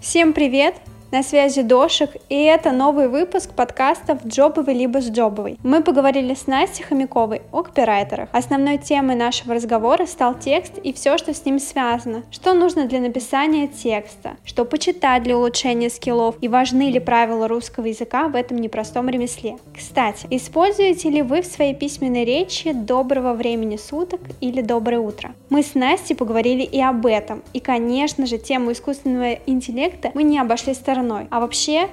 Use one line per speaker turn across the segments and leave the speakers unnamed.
Всем привет! На связи Дошик, и это новый выпуск подкастов «Джобовый либо с Джобовой». Мы поговорили с Настей Хомяковой о копирайтерах. Основной темой нашего разговора стал текст и все, что с ним связано. Что нужно для написания текста, что почитать для улучшения скиллов и важны ли правила русского языка в этом непростом ремесле. Кстати, используете ли вы в своей письменной речи «доброго времени суток» или «доброе утро»? Мы с Настей поговорили и об этом. И, конечно же, тему искусственного интеллекта мы не обошли стороной стороной. А вообще,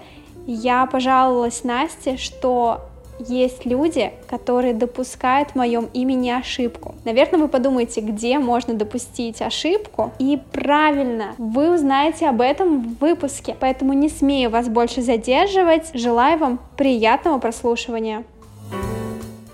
я пожаловалась Насте, что есть люди, которые допускают в моем имени ошибку. Наверное, вы подумаете, где можно допустить ошибку. И правильно, вы узнаете об этом в выпуске. Поэтому не смею вас больше задерживать. Желаю вам приятного прослушивания.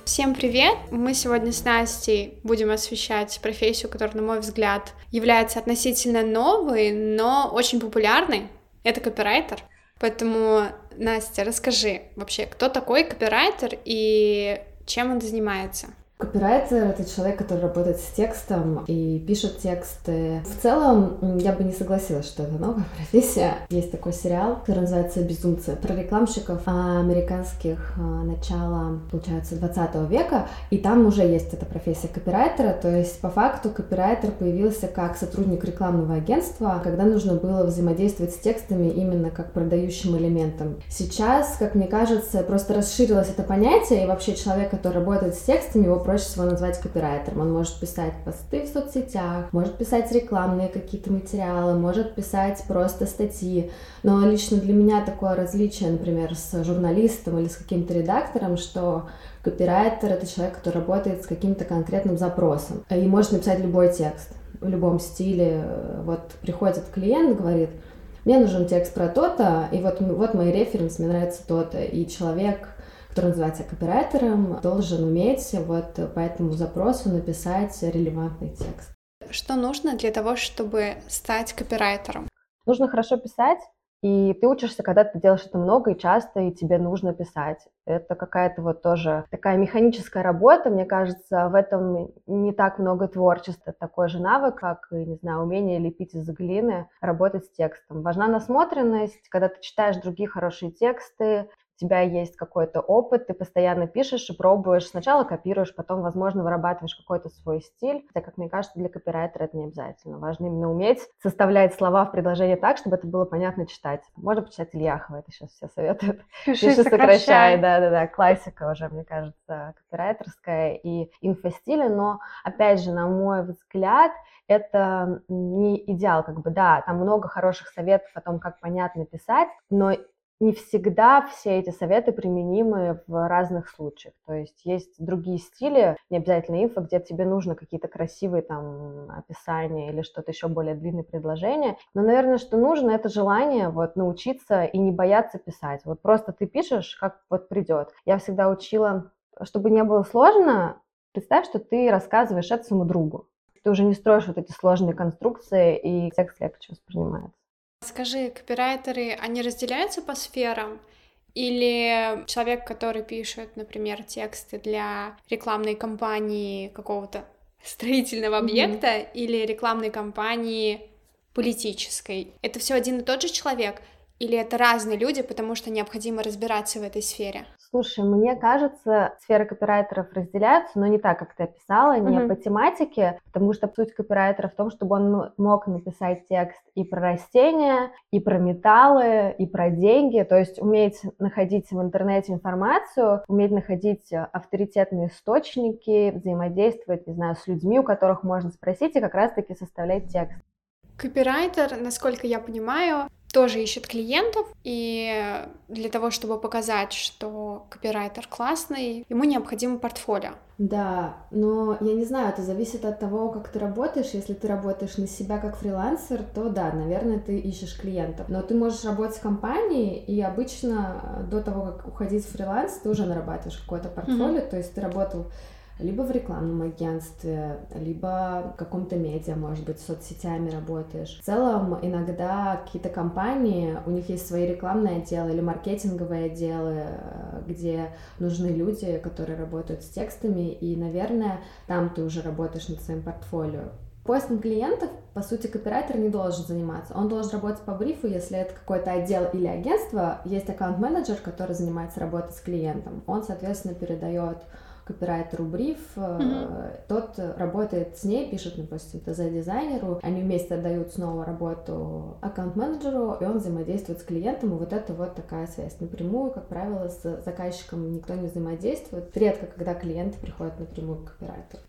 Всем привет! Мы сегодня с Настей будем освещать профессию, которая, на мой взгляд, является относительно новой, но очень популярной. Это копирайтер. Поэтому, Настя, расскажи вообще, кто такой копирайтер и чем он занимается?
Копирайтер — это человек, который работает с текстом и пишет тексты. В целом, я бы не согласилась, что это новая профессия. Есть такой сериал, который называется «Безумцы», про рекламщиков американских а, начала, получается, 20 века, и там уже есть эта профессия копирайтера, то есть по факту копирайтер появился как сотрудник рекламного агентства, когда нужно было взаимодействовать с текстами именно как продающим элементом. Сейчас, как мне кажется, просто расширилось это понятие, и вообще человек, который работает с текстами, его проще всего назвать копирайтером. Он может писать посты в соцсетях, может писать рекламные какие-то материалы, может писать просто статьи. Но лично для меня такое различие, например, с журналистом или с каким-то редактором, что копирайтер — это человек, который работает с каким-то конкретным запросом и может написать любой текст в любом стиле. Вот приходит клиент, говорит, мне нужен текст про то-то, и вот, вот мой референс, мне нравится то-то, и человек который называется копирайтером, должен уметь вот по этому запросу написать релевантный текст.
Что нужно для того, чтобы стать копирайтером?
Нужно хорошо писать, и ты учишься, когда ты делаешь это много и часто, и тебе нужно писать. Это какая-то вот тоже такая механическая работа, мне кажется, в этом не так много творчества. Такой же навык, как, не знаю, умение лепить из глины, работать с текстом. Важна насмотренность, когда ты читаешь другие хорошие тексты, у тебя есть какой-то опыт, ты постоянно пишешь и пробуешь, сначала копируешь, потом, возможно, вырабатываешь какой-то свой стиль, хотя, как мне кажется, для копирайтера это не обязательно. Важно именно уметь составлять слова в предложении так, чтобы это было понятно читать. Можно почитать Ильяхова, это сейчас все советуют.
Пиши, Пиши сокращай.
Да-да-да, классика уже, мне кажется, копирайтерская и инфостиля, но, опять же, на мой взгляд, это не идеал, как бы, да, там много хороших советов о том, как понятно писать, но не всегда все эти советы применимы в разных случаях. То есть есть другие стили, не обязательно инфо, где тебе нужно какие-то красивые там описания или что-то еще более длинное предложение. Но, наверное, что нужно, это желание вот научиться и не бояться писать. Вот просто ты пишешь, как вот придет. Я всегда учила, чтобы не было сложно, представь, что ты рассказываешь это своему другу. Ты уже не строишь вот эти сложные конструкции, и текст легче воспринимается.
Скажи, копирайтеры, они разделяются по сферам? Или человек, который пишет, например, тексты для рекламной кампании какого-то строительного объекта mm-hmm. или рекламной кампании политической. Это все один и тот же человек? Или это разные люди, потому что необходимо разбираться в этой сфере?
Слушай, мне кажется, сферы копирайтеров разделяются, но не так, как ты описала, не mm-hmm. по тематике, потому что суть копирайтера в том, чтобы он мог написать текст и про растения, и про металлы, и про деньги, то есть уметь находить в интернете информацию, уметь находить авторитетные источники, взаимодействовать, не знаю, с людьми, у которых можно спросить, и как раз-таки составлять текст.
Копирайтер, насколько я понимаю, тоже ищет клиентов, и для того, чтобы показать, что копирайтер классный, ему необходимо портфолио.
Да, но я не знаю, это зависит от того, как ты работаешь. Если ты работаешь на себя как фрилансер, то да, наверное, ты ищешь клиентов. Но ты можешь работать в компании, и обычно до того, как уходить в фриланс, ты уже нарабатываешь какое-то портфолио, mm-hmm. то есть ты работал либо в рекламном агентстве, либо в каком-то медиа, может быть, соцсетями работаешь. В целом, иногда какие-то компании, у них есть свои рекламные отделы или маркетинговые отделы, э, где нужны люди, которые работают с текстами, и, наверное, там ты уже работаешь над своим портфолио. Поиском клиентов, по сути, копирайтер не должен заниматься. Он должен работать по брифу, если это какой-то отдел или агентство. Есть аккаунт-менеджер, который занимается работой с клиентом. Он, соответственно, передает копирайтеру бриф, mm-hmm. тот работает с ней, пишет, допустим, ТЗ-дизайнеру, они вместе отдают снова работу аккаунт-менеджеру, и он взаимодействует с клиентом, и вот это вот такая связь. Напрямую, как правило, с заказчиком никто не взаимодействует. Редко, когда клиенты приходят напрямую к копирайтеру.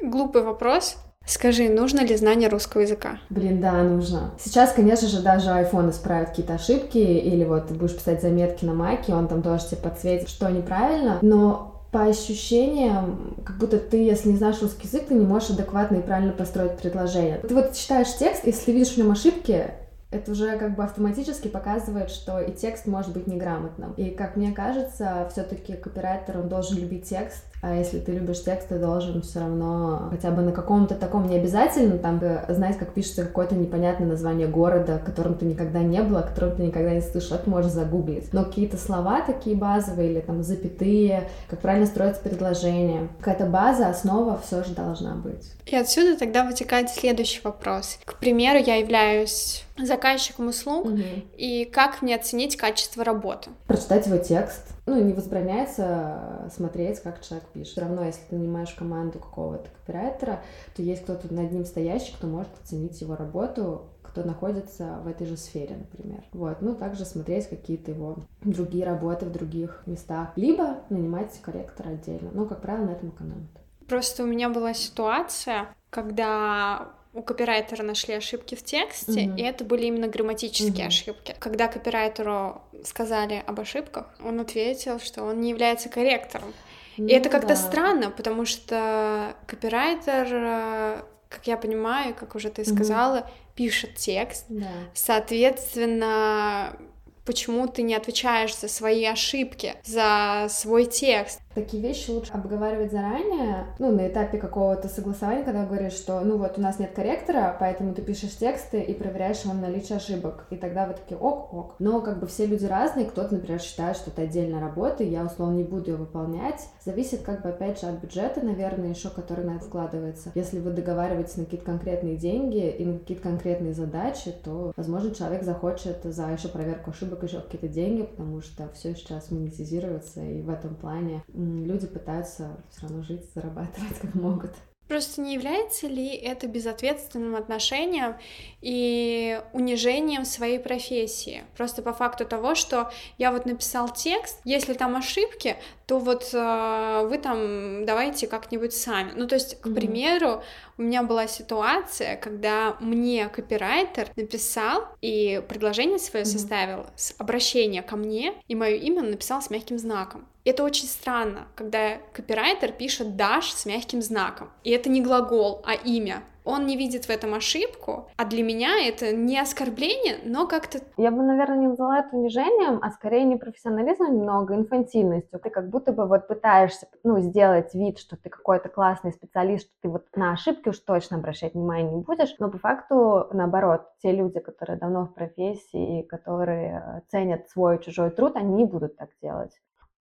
Глупый вопрос. Скажи, нужно ли знание русского языка?
Блин, да, нужно. Сейчас, конечно же, даже iPhone исправит какие-то ошибки, или вот ты будешь писать заметки на маке, он там тоже тебе подсветит, что неправильно, но по ощущениям, как будто ты, если не знаешь русский язык, ты не можешь адекватно и правильно построить предложение. Ты вот читаешь текст, если видишь в нем ошибки, это уже как бы автоматически показывает, что и текст может быть неграмотным. И как мне кажется, все-таки копирайтер, он должен любить текст, а если ты любишь текст, ты должен все равно хотя бы на каком-то таком, не обязательно там знать, как пишется какое-то непонятное название города, которым ты никогда не был, о котором ты никогда не слышал, это можешь загуглить. Но какие-то слова такие базовые или там запятые, как правильно строится предложение, какая-то база, основа все же должна быть.
И отсюда тогда вытекает следующий вопрос. К примеру, я являюсь заказчиком услуг, угу. и как мне оценить качество работы?
Прочитать его текст, ну, не возбраняется смотреть, как человек пишет. Все равно, если ты нанимаешь команду какого-то копирайтера, то есть кто-то над ним стоящий, кто может оценить его работу, кто находится в этой же сфере, например. Вот, ну, также смотреть какие-то его другие работы в других местах, либо нанимать корректора отдельно, но, как правило, на этом экономят.
Просто у меня была ситуация, когда у копирайтера нашли ошибки в тексте, mm-hmm. и это были именно грамматические mm-hmm. ошибки. Когда копирайтеру сказали об ошибках, он ответил, что он не является корректором. Ну, и это как-то да. странно, потому что копирайтер, как я понимаю, как уже ты сказала, mm-hmm. пишет текст,
да.
соответственно, почему ты не отвечаешь за свои ошибки, за свой текст.
Такие вещи лучше обговаривать заранее, ну, на этапе какого-то согласования, когда говоришь, что, ну, вот у нас нет корректора, поэтому ты пишешь тексты и проверяешь вам наличие ошибок, и тогда вы такие, ок, ок. Но, как бы, все люди разные, кто-то, например, считает, что это отдельная работа, и я, условно, не буду ее выполнять. Зависит, как бы, опять же, от бюджета, наверное, еще, который на это вкладывается. Если вы договариваетесь на какие-то конкретные деньги и на какие-то конкретные задачи, то, возможно, человек захочет за еще проверку ошибок еще какие-то деньги, потому что все сейчас монетизируется, и в этом плане люди пытаются все равно жить, зарабатывать как могут.
Просто не является ли это безответственным отношением и унижением своей профессии? Просто по факту того, что я вот написал текст, если там ошибки, то вот э, вы там давайте как-нибудь сами. Ну, то есть, к mm-hmm. примеру, у меня была ситуация, когда мне копирайтер написал и предложение свое mm-hmm. составил с обращения ко мне, и мое имя написал с мягким знаком. Это очень странно, когда копирайтер пишет «даш» с мягким знаком. И это не глагол, а имя он не видит в этом ошибку, а для меня это не оскорбление, но как-то...
Я бы, наверное, не назвала это унижением, а скорее не профессионализмом немного, инфантильностью. Ты как будто бы вот пытаешься, ну, сделать вид, что ты какой-то классный специалист, что ты вот на ошибки уж точно обращать внимание не будешь, но по факту, наоборот, те люди, которые давно в профессии, которые ценят свой чужой труд, они будут так делать.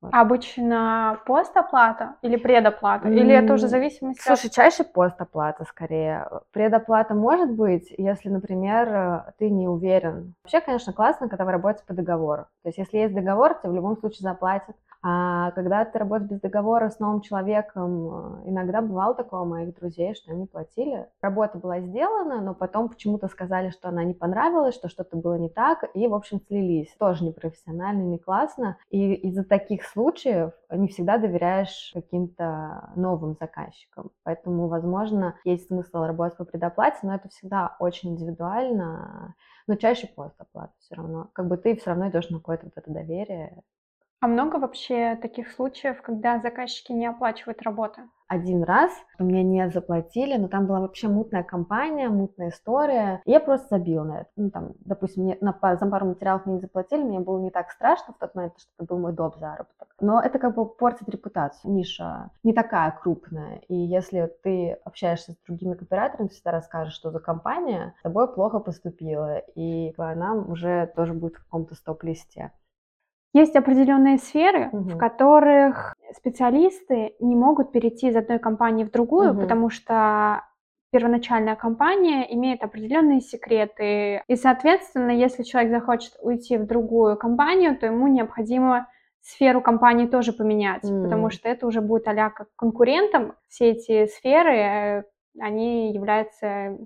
Обычно постоплата или предоплата? Mm. Или это уже зависимость
Слушай, от... чаще постоплата скорее. Предоплата может быть, если, например, ты не уверен. Вообще, конечно, классно, когда вы работаете по договору. То есть, если есть договор, тебе в любом случае заплатят. А когда ты работаешь без договора с новым человеком, э, иногда бывало такое у моих друзей, что не платили. Работа была сделана, но потом почему-то сказали, что она не понравилась, что что-то было не так, и, в общем, слились. Тоже непрофессионально, не классно. И из-за таких случаев не всегда доверяешь каким-то новым заказчикам. Поэтому, возможно, есть смысл работать по предоплате, но это всегда очень индивидуально, но чаще постоплата все равно. Как бы ты все равно идешь на какое-то вот это доверие,
а много вообще таких случаев, когда заказчики не оплачивают работу?
Один раз мне не заплатили, но там была вообще мутная компания, мутная история. Я просто забила на это. Ну, там, допустим, мне на, за пару материалов мне не заплатили, мне было не так страшно в тот момент, что это был мой доп. заработок. Но это как бы портит репутацию. Ниша не такая крупная. И если ты общаешься с другими кооператорами, ты всегда расскажешь, что за компания с тобой плохо поступила. И она уже тоже будет в каком-то стоп-листе.
Есть определенные сферы, угу. в которых специалисты не могут перейти из одной компании в другую, угу. потому что первоначальная компания имеет определенные секреты. И, соответственно, если человек захочет уйти в другую компанию, то ему необходимо сферу компании тоже поменять, mm. потому что это уже будет а как конкурентом. Все эти сферы, э, они являются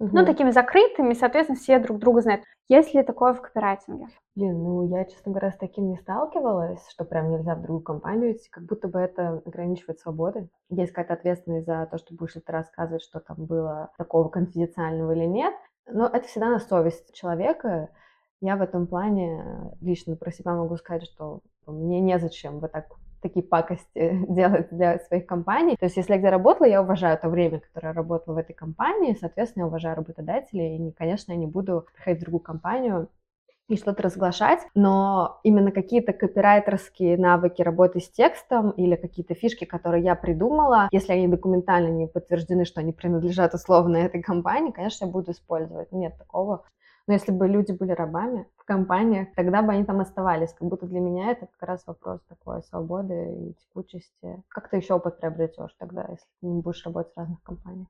угу. ну, такими закрытыми, соответственно, все друг друга знают. Есть ли такое в копирайтинге?
Блин, ну я, честно говоря, с таким не сталкивалась, что прям нельзя в другую компанию идти, как будто бы это ограничивает свободы. Есть какая-то ответственность за то, что будешь ты рассказывать, что там было такого конфиденциального или нет. Но это всегда на совесть человека. Я в этом плане лично про себя могу сказать, что мне незачем вот так такие пакости делать для своих компаний. То есть, если я где работала, я уважаю то время, которое работала в этой компании, соответственно, я уважаю работодателей, и, конечно, я не буду приходить в другую компанию и что-то разглашать, но именно какие-то копирайтерские навыки работы с текстом или какие-то фишки, которые я придумала, если они документально не подтверждены, что они принадлежат условно этой компании, конечно, я буду использовать. Нет такого. Но если бы люди были рабами в компаниях, тогда бы они там оставались. Как будто для меня это как раз вопрос такой свободы и текучести. Как ты еще опыт приобретешь тогда, если ты не будешь работать в разных компаниях?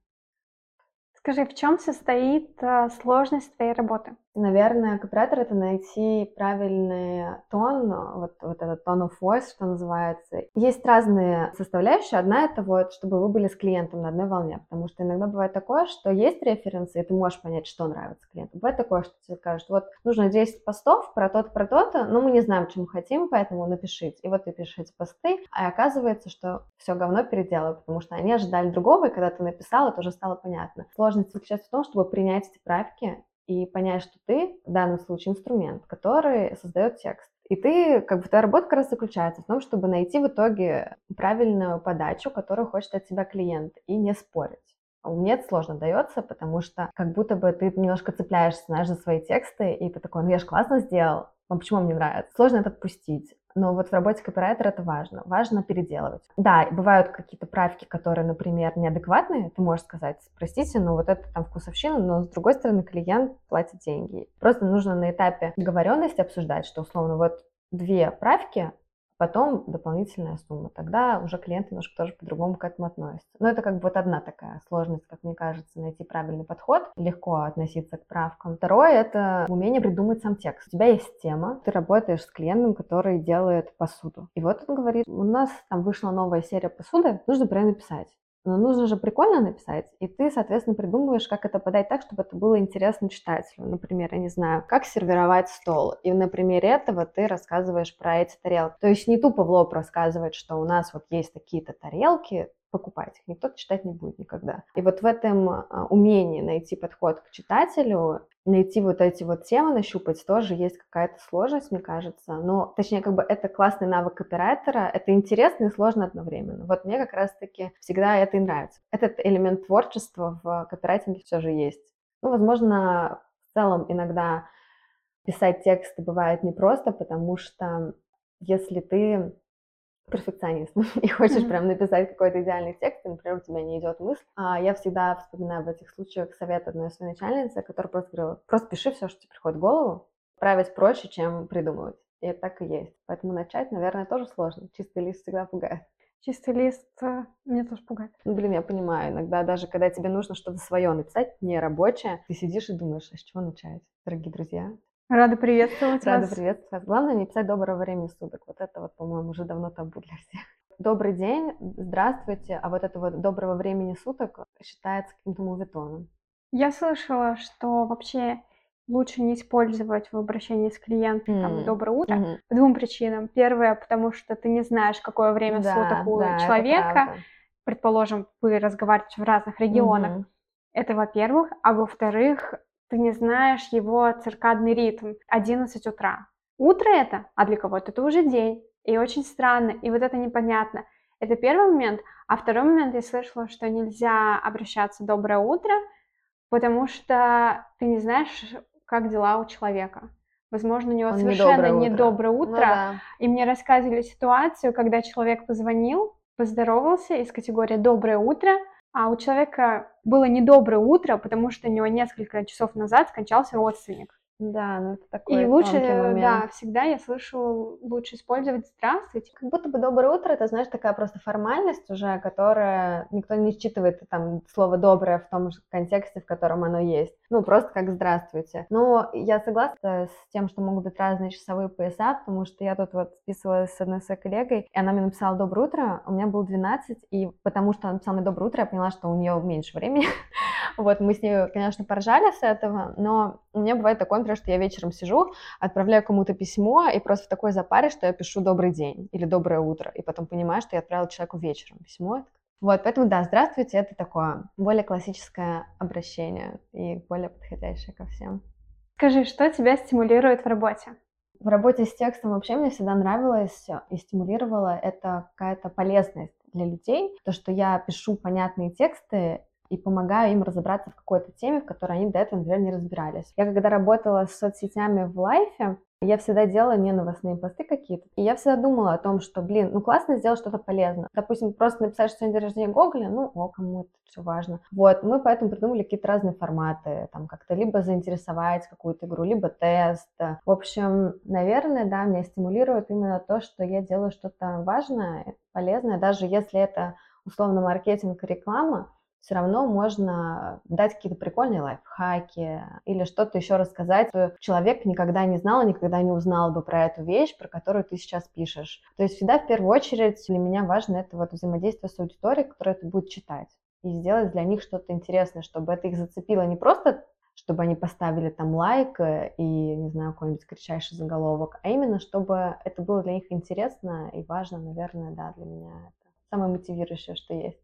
Скажи, в чем состоит э, сложность твоей работы?
Наверное, копирайтер — это найти правильный тон, вот, вот этот tone of voice, что называется. Есть разные составляющие. Одна — это вот, чтобы вы были с клиентом на одной волне, потому что иногда бывает такое, что есть референсы, и ты можешь понять, что нравится клиенту. Бывает такое, что тебе скажут, вот, нужно 10 постов про то-то, про то-то, но мы не знаем, чем хотим, поэтому напишите. И вот ты пишешь эти посты, а оказывается, что все говно переделаю, потому что они ожидали другого, и когда ты написал, это уже стало понятно. Сложность заключается в том, чтобы принять эти правки и понять, что ты в данном случае инструмент, который создает текст. И ты, как бы твоя работа как раз заключается в том, чтобы найти в итоге правильную подачу, которую хочет от тебя клиент, и не спорить. Мне это сложно дается, потому что как будто бы ты немножко цепляешься, знаешь, за свои тексты, и ты такой, ну я же классно сделал, вам почему мне нравится? Сложно это отпустить. Но вот в работе копирайтера это важно. Важно переделывать. Да, бывают какие-то правки, которые, например, неадекватные. Ты можешь сказать, простите, но вот это там вкусовщина, но с другой стороны клиент платит деньги. Просто нужно на этапе договоренности обсуждать, что условно вот две правки, потом дополнительная сумма. Тогда уже клиент немножко тоже по-другому к этому относится. Но это как бы вот одна такая сложность, как мне кажется, найти правильный подход, легко относиться к правкам. Второе — это умение придумать сам текст. У тебя есть тема, ты работаешь с клиентом, который делает посуду. И вот он говорит, у нас там вышла новая серия посуды, нужно правильно писать. Но нужно же прикольно написать, и ты, соответственно, придумываешь, как это подать так, чтобы это было интересно читателю. Например, я не знаю, как сервировать стол. И на примере этого ты рассказываешь про эти тарелки. То есть не тупо в лоб рассказывать, что у нас вот есть такие-то тарелки, покупать их. Никто читать не будет никогда. И вот в этом а, умении найти подход к читателю, найти вот эти вот темы, нащупать, тоже есть какая-то сложность, мне кажется. Но, точнее, как бы это классный навык копирайтера, это интересно и сложно одновременно. Вот мне как раз-таки всегда это и нравится. Этот элемент творчества в копирайтинге все же есть. Ну, возможно, в целом иногда писать тексты бывает непросто, потому что если ты перфекционист и хочешь mm-hmm. прям написать какой-то идеальный текст, и, например, у тебя не идет мысль, а я всегда вспоминаю в этих случаях совет одной своей начальницы, которая просто говорила, просто пиши все, что тебе приходит в голову, править проще, чем придумывать. И это так и есть. Поэтому начать, наверное, тоже сложно. Чистый лист всегда пугает.
Чистый лист э, меня тоже пугает.
Ну, блин, я понимаю. Иногда даже, когда тебе нужно что-то свое написать, не рабочее, ты сидишь и думаешь, а с чего начать, дорогие друзья?
Рада приветствовать
Рада вас. приветствовать вас. Главное не писать доброго времени суток. Вот это вот, по-моему, уже давно табу для всех. Добрый день, здравствуйте, а вот это вот доброго времени суток считается каким-то мувитоном.
Я слышала, что вообще лучше не использовать в обращении с клиентом mm. там, «доброе утро» mm-hmm. по двум причинам. Первое, потому что ты не знаешь, какое время да, суток у да, человека. Предположим, вы разговариваете в разных регионах. Mm-hmm. Это во-первых. А во-вторых, ты не знаешь его циркадный ритм. 11 утра. Утро это, а для кого-то это уже день. И очень странно, и вот это непонятно. Это первый момент. А второй момент, я слышала, что нельзя обращаться «доброе утро», потому что ты не знаешь, как дела у человека. Возможно, у него Он совершенно недоброе утро. утро. Ну, да. И мне рассказывали ситуацию, когда человек позвонил, поздоровался из категории «доброе утро», а у человека было недоброе утро, потому что у него несколько часов назад скончался родственник.
Да, ну это такой
И лучше,
момент.
да, всегда я слышу, лучше использовать «здравствуйте».
Как будто бы «доброе утро» — это, знаешь, такая просто формальность уже, которая никто не считывает там слово «доброе» в том же контексте, в котором оно есть. Ну, просто как «здравствуйте». Но я согласна с тем, что могут быть разные часовые пояса, потому что я тут вот списывалась с одной своей коллегой, и она мне написала «доброе утро», у меня было 12, и потому что она написала мне «доброе утро», я поняла, что у нее меньше времени. Вот, мы с ней, конечно, поржали с этого, но у меня бывает такое, например, что я вечером сижу, отправляю кому-то письмо, и просто в такой запаре, что я пишу «добрый день» или «доброе утро», и потом понимаю, что я отправила человеку вечером письмо. Вот, поэтому, да, здравствуйте, это такое более классическое обращение и более подходящее ко всем.
Скажи, что тебя стимулирует в работе?
В работе с текстом вообще мне всегда нравилось и стимулировало это какая-то полезность для людей, то, что я пишу понятные тексты, и помогаю им разобраться в какой-то теме, в которой они до этого, например, не разбирались. Я когда работала с соцсетями в лайфе, я всегда делала не новостные посты какие-то. И я всегда думала о том, что, блин, ну классно сделать что-то полезное. Допустим, просто написать, что день рождения Гоголя, ну, о, кому это все важно. Вот, мы поэтому придумали какие-то разные форматы, там как-то либо заинтересовать какую-то игру, либо тест. В общем, наверное, да, меня стимулирует именно то, что я делаю что-то важное, полезное, даже если это условно маркетинг реклама, все равно можно дать какие-то прикольные лайфхаки или что-то еще рассказать, человек никогда не знал, никогда не узнал бы про эту вещь, про которую ты сейчас пишешь. То есть всегда в первую очередь для меня важно это вот взаимодействие с аудиторией, которая это будет читать, и сделать для них что-то интересное, чтобы это их зацепило не просто чтобы они поставили там лайк э, и, не знаю, какой-нибудь кричащий заголовок, а именно, чтобы это было для них интересно и важно, наверное, да, для меня это самое мотивирующее, что есть.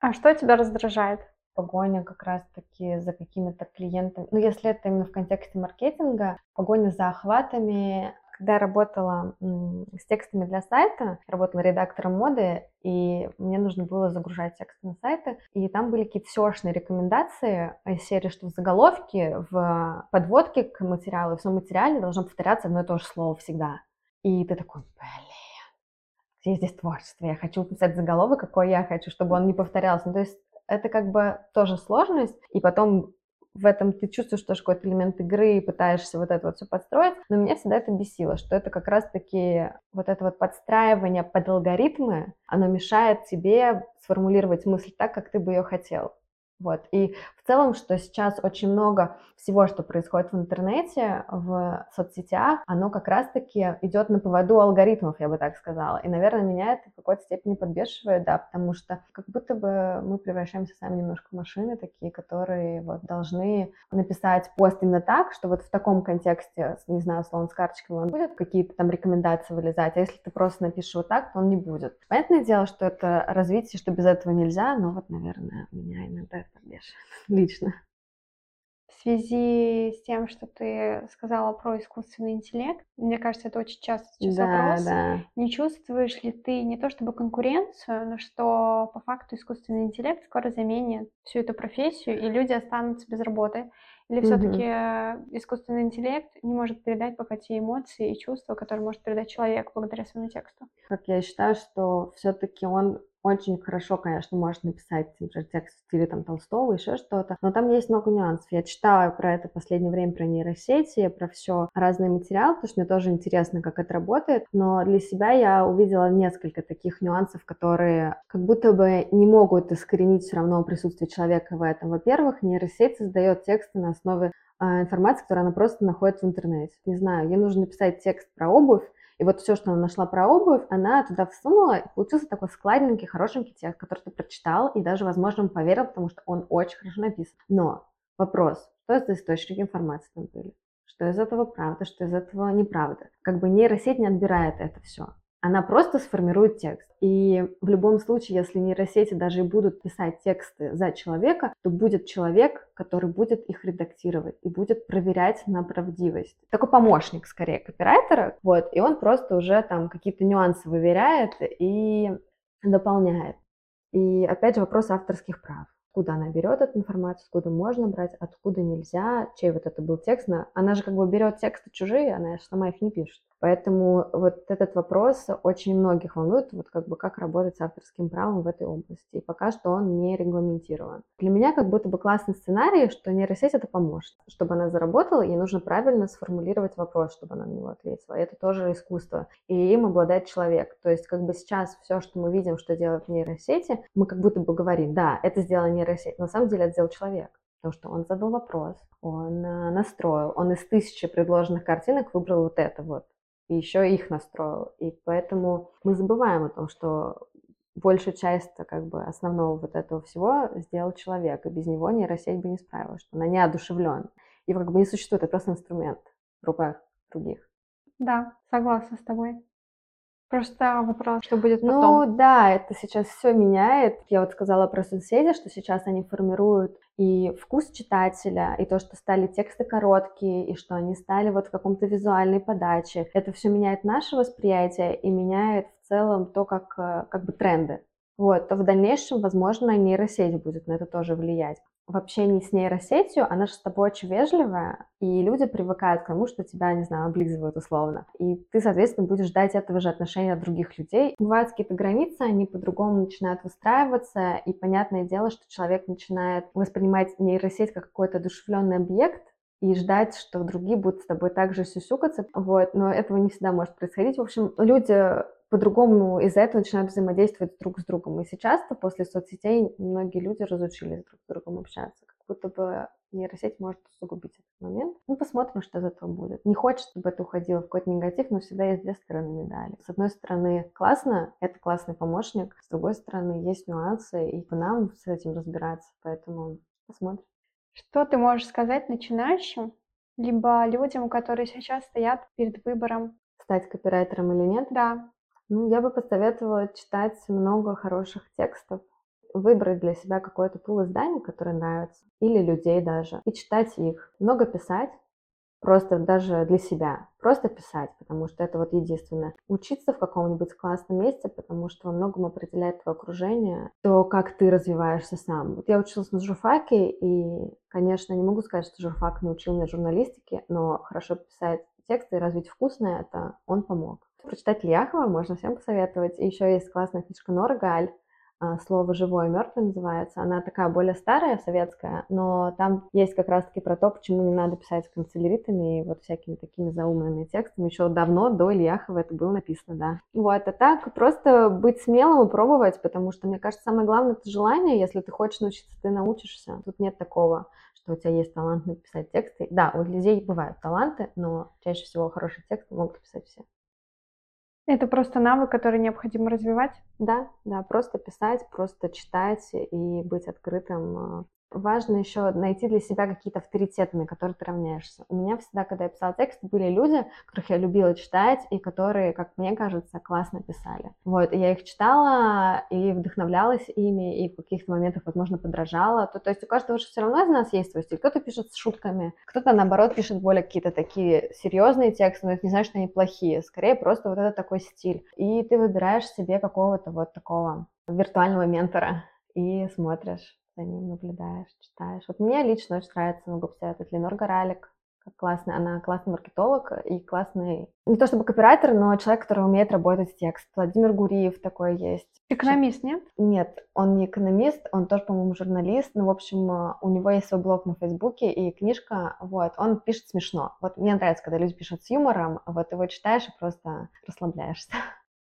А что тебя раздражает?
Погоня как раз-таки за какими-то клиентами. Ну, если это именно в контексте маркетинга, погоня за охватами. Когда я работала с текстами для сайта, работала редактором моды, и мне нужно было загружать тексты на сайты, и там были какие-то seo рекомендации из серии, что в заголовке, в подводке к материалу, в самом материале должно повторяться одно и то же слово всегда. И ты такой, блин, где здесь творчество, я хочу писать заголовок, какой я хочу, чтобы он не повторялся. Ну, то есть это как бы тоже сложность, и потом в этом ты чувствуешь тоже какой-то элемент игры и пытаешься вот это вот все подстроить, но меня всегда это бесило, что это как раз-таки вот это вот подстраивание под алгоритмы, оно мешает тебе сформулировать мысль так, как ты бы ее хотел. Вот. И в целом, что сейчас очень много всего, что происходит в интернете, в соцсетях, оно как раз-таки идет на поводу алгоритмов, я бы так сказала. И, наверное, меня это в какой-то степени подбешивает, да, потому что как будто бы мы превращаемся сами немножко в машины такие, которые вот должны написать пост именно так, что вот в таком контексте, не знаю, словно с карточками он будет какие-то там рекомендации вылезать, а если ты просто напишешь вот так, то он не будет. Понятное дело, что это развитие, что без этого нельзя, но вот, наверное, меня иногда это лично.
В связи с тем, что ты сказала про искусственный интеллект, мне кажется, это очень часто сейчас да, вопрос. Да. Не чувствуешь ли ты не то чтобы конкуренцию, но что по факту искусственный интеллект скоро заменит всю эту профессию, и люди останутся без работы? Или все-таки угу. искусственный интеллект не может передать пока те эмоции и чувства, которые может передать человек благодаря своему тексту?
Как я считаю, что все-таки он очень хорошо, конечно, может написать например, текст в стиле там Толстого, еще что-то, но там есть много нюансов. Я читала про это в последнее время, про нейросети, про все разные материалы, потому что мне тоже интересно, как это работает, но для себя я увидела несколько таких нюансов, которые как будто бы не могут искоренить все равно присутствие человека в этом. Во-первых, нейросеть создает тексты на основе а, информации, которая она просто находится в интернете. Не знаю, ей нужно написать текст про обувь, и вот все, что она нашла про обувь, она туда всунула, и получился такой складненький, хорошенький текст, который ты прочитал и даже, возможно, поверил, потому что он очень хорошо написан. Но вопрос, что за источники информации там были? Что из этого правда, что из этого неправда? Как бы нейросеть не отбирает это все она просто сформирует текст. И в любом случае, если нейросети даже и будут писать тексты за человека, то будет человек, который будет их редактировать и будет проверять на правдивость. Такой помощник, скорее, копирайтера, вот, и он просто уже там какие-то нюансы выверяет и дополняет. И опять же вопрос авторских прав откуда она берет эту информацию, откуда можно брать, откуда нельзя, чей вот это был текст. Она же как бы берет тексты чужие, она же сама их не пишет. Поэтому вот этот вопрос очень многих волнует, вот как бы как работать с авторским правом в этой области. И пока что он не регламентирован. Для меня как будто бы классный сценарий, что нейросеть это поможет. Чтобы она заработала, ей нужно правильно сформулировать вопрос, чтобы она на него ответила. Это тоже искусство. И им обладает человек. То есть как бы сейчас все, что мы видим, что делают нейросети, мы как будто бы говорим, да, это сделала нейросеть. На самом деле это сделал человек. Потому что он задал вопрос, он э, настроил, он из тысячи предложенных картинок выбрал вот это вот и еще их настроил. И поэтому мы забываем о том, что большую часть как бы основного вот этого всего сделал человек, и без него нейросеть бы не справилась, что она неодушевлен. И как бы не существует, это просто инструмент в руках других.
Да, согласна с тобой. Просто вопрос, что будет потом.
Ну да, это сейчас все меняет. Я вот сказала про соцсети, что сейчас они формируют и вкус читателя, и то, что стали тексты короткие, и что они стали вот в каком-то визуальной подаче. Это все меняет наше восприятие и меняет в целом то, как, э, как бы тренды. Вот, то в дальнейшем, возможно, нейросеть будет на это тоже влиять в общении с нейросетью, она же с тобой очень вежливая, и люди привыкают к тому, что тебя, не знаю, облизывают условно. И ты, соответственно, будешь ждать этого же отношения от других людей. Бывают какие-то границы, они по-другому начинают выстраиваться, и понятное дело, что человек начинает воспринимать нейросеть как какой-то одушевленный объект, и ждать, что другие будут с тобой также сюсюкаться. Вот. Но этого не всегда может происходить. В общем, люди по-другому из-за этого начинают взаимодействовать друг с другом. И сейчас-то после соцсетей многие люди разучились друг с другом общаться. Как будто бы нейросеть может усугубить этот момент. Ну, посмотрим, что из этого будет. Не хочется, чтобы это уходило в какой-то негатив, но всегда есть две стороны медали. С одной стороны, классно, это классный помощник. С другой стороны, есть нюансы, и по нам с этим разбираться. Поэтому посмотрим.
Что ты можешь сказать начинающим, либо людям, которые сейчас стоят перед выбором?
Стать копирайтером или нет?
Да.
Ну, я бы посоветовала читать много хороших текстов, выбрать для себя какой-то пул изданий, который нравится, или людей даже, и читать их. Много писать, просто даже для себя, просто писать, потому что это вот единственное. Учиться в каком-нибудь классном месте, потому что во многом определяет твое окружение, то, как ты развиваешься сам. Вот я училась на журфаке, и, конечно, не могу сказать, что журфак научил меня журналистике, но хорошо писать тексты и развить вкус на это он помог. Прочитать Ляхова можно всем посоветовать. И еще есть классная книжка Нора Галь, а, слово «живой» и «мертвый» называется. Она такая более старая, советская, но там есть как раз-таки про то, почему не надо писать канцеляритами и вот всякими такими заумными текстами. Еще давно, до Ильяхова это было написано, да. Вот, а так просто быть смелым и пробовать, потому что, мне кажется, самое главное — это желание. Если ты хочешь научиться, ты научишься. Тут нет такого, что у тебя есть талант написать тексты. Да, у людей бывают таланты, но чаще всего хорошие тексты могут писать все.
Это просто навык, который необходимо развивать?
Да, да, просто писать, просто читать и быть открытым а, важно еще найти для себя какие-то авторитеты, на которые ты равняешься. У меня всегда, когда я писала текст, были люди, которых я любила читать и которые, как мне кажется, классно писали. Вот, и я их читала и вдохновлялась ими, и в каких-то моментах, возможно, подражала. То, то есть у каждого же все равно из нас есть свой стиль. Кто-то пишет с шутками, кто-то, наоборот, пишет более какие-то такие серьезные тексты, но это не значит, что они плохие. Скорее, просто вот это такой стиль. И ты выбираешь себе какого-то вот такого виртуального ментора и смотришь за ним наблюдаешь, читаешь. Вот мне лично очень нравится, могу посоветовать Ленор Горалик, как классный, она классный маркетолог и классный, не то чтобы копирайтер, но человек, который умеет работать с текстом. Владимир Гуриев такой есть.
Экономист, нет?
Нет, он не экономист, он тоже, по-моему, журналист. Ну, в общем, у него есть свой блог на Фейсбуке и книжка, вот, он пишет смешно. Вот мне нравится, когда люди пишут с юмором, вот его читаешь и просто расслабляешься.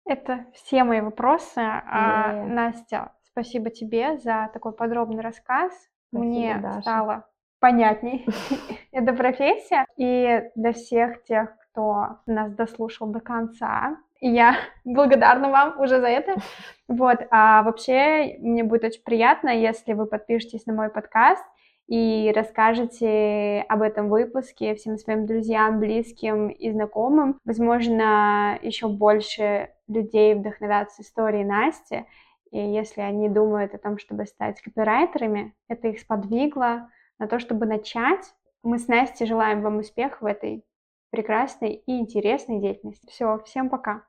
Это все мои вопросы. А, Настя, Спасибо тебе за такой подробный рассказ. Спасибо, Мне Даша. стало понятней эта профессия. И для всех тех, кто нас дослушал до конца, я благодарна вам уже за это. Вот, а вообще мне будет очень приятно, если вы подпишетесь на мой подкаст и расскажете об этом выпуске всем своим друзьям, близким и знакомым. Возможно, еще больше людей вдохновятся историей Насти, и если они думают о том, чтобы стать копирайтерами, это их сподвигло на то, чтобы начать. Мы с Настей желаем вам успеха в этой прекрасной и интересной деятельности. Все, всем пока!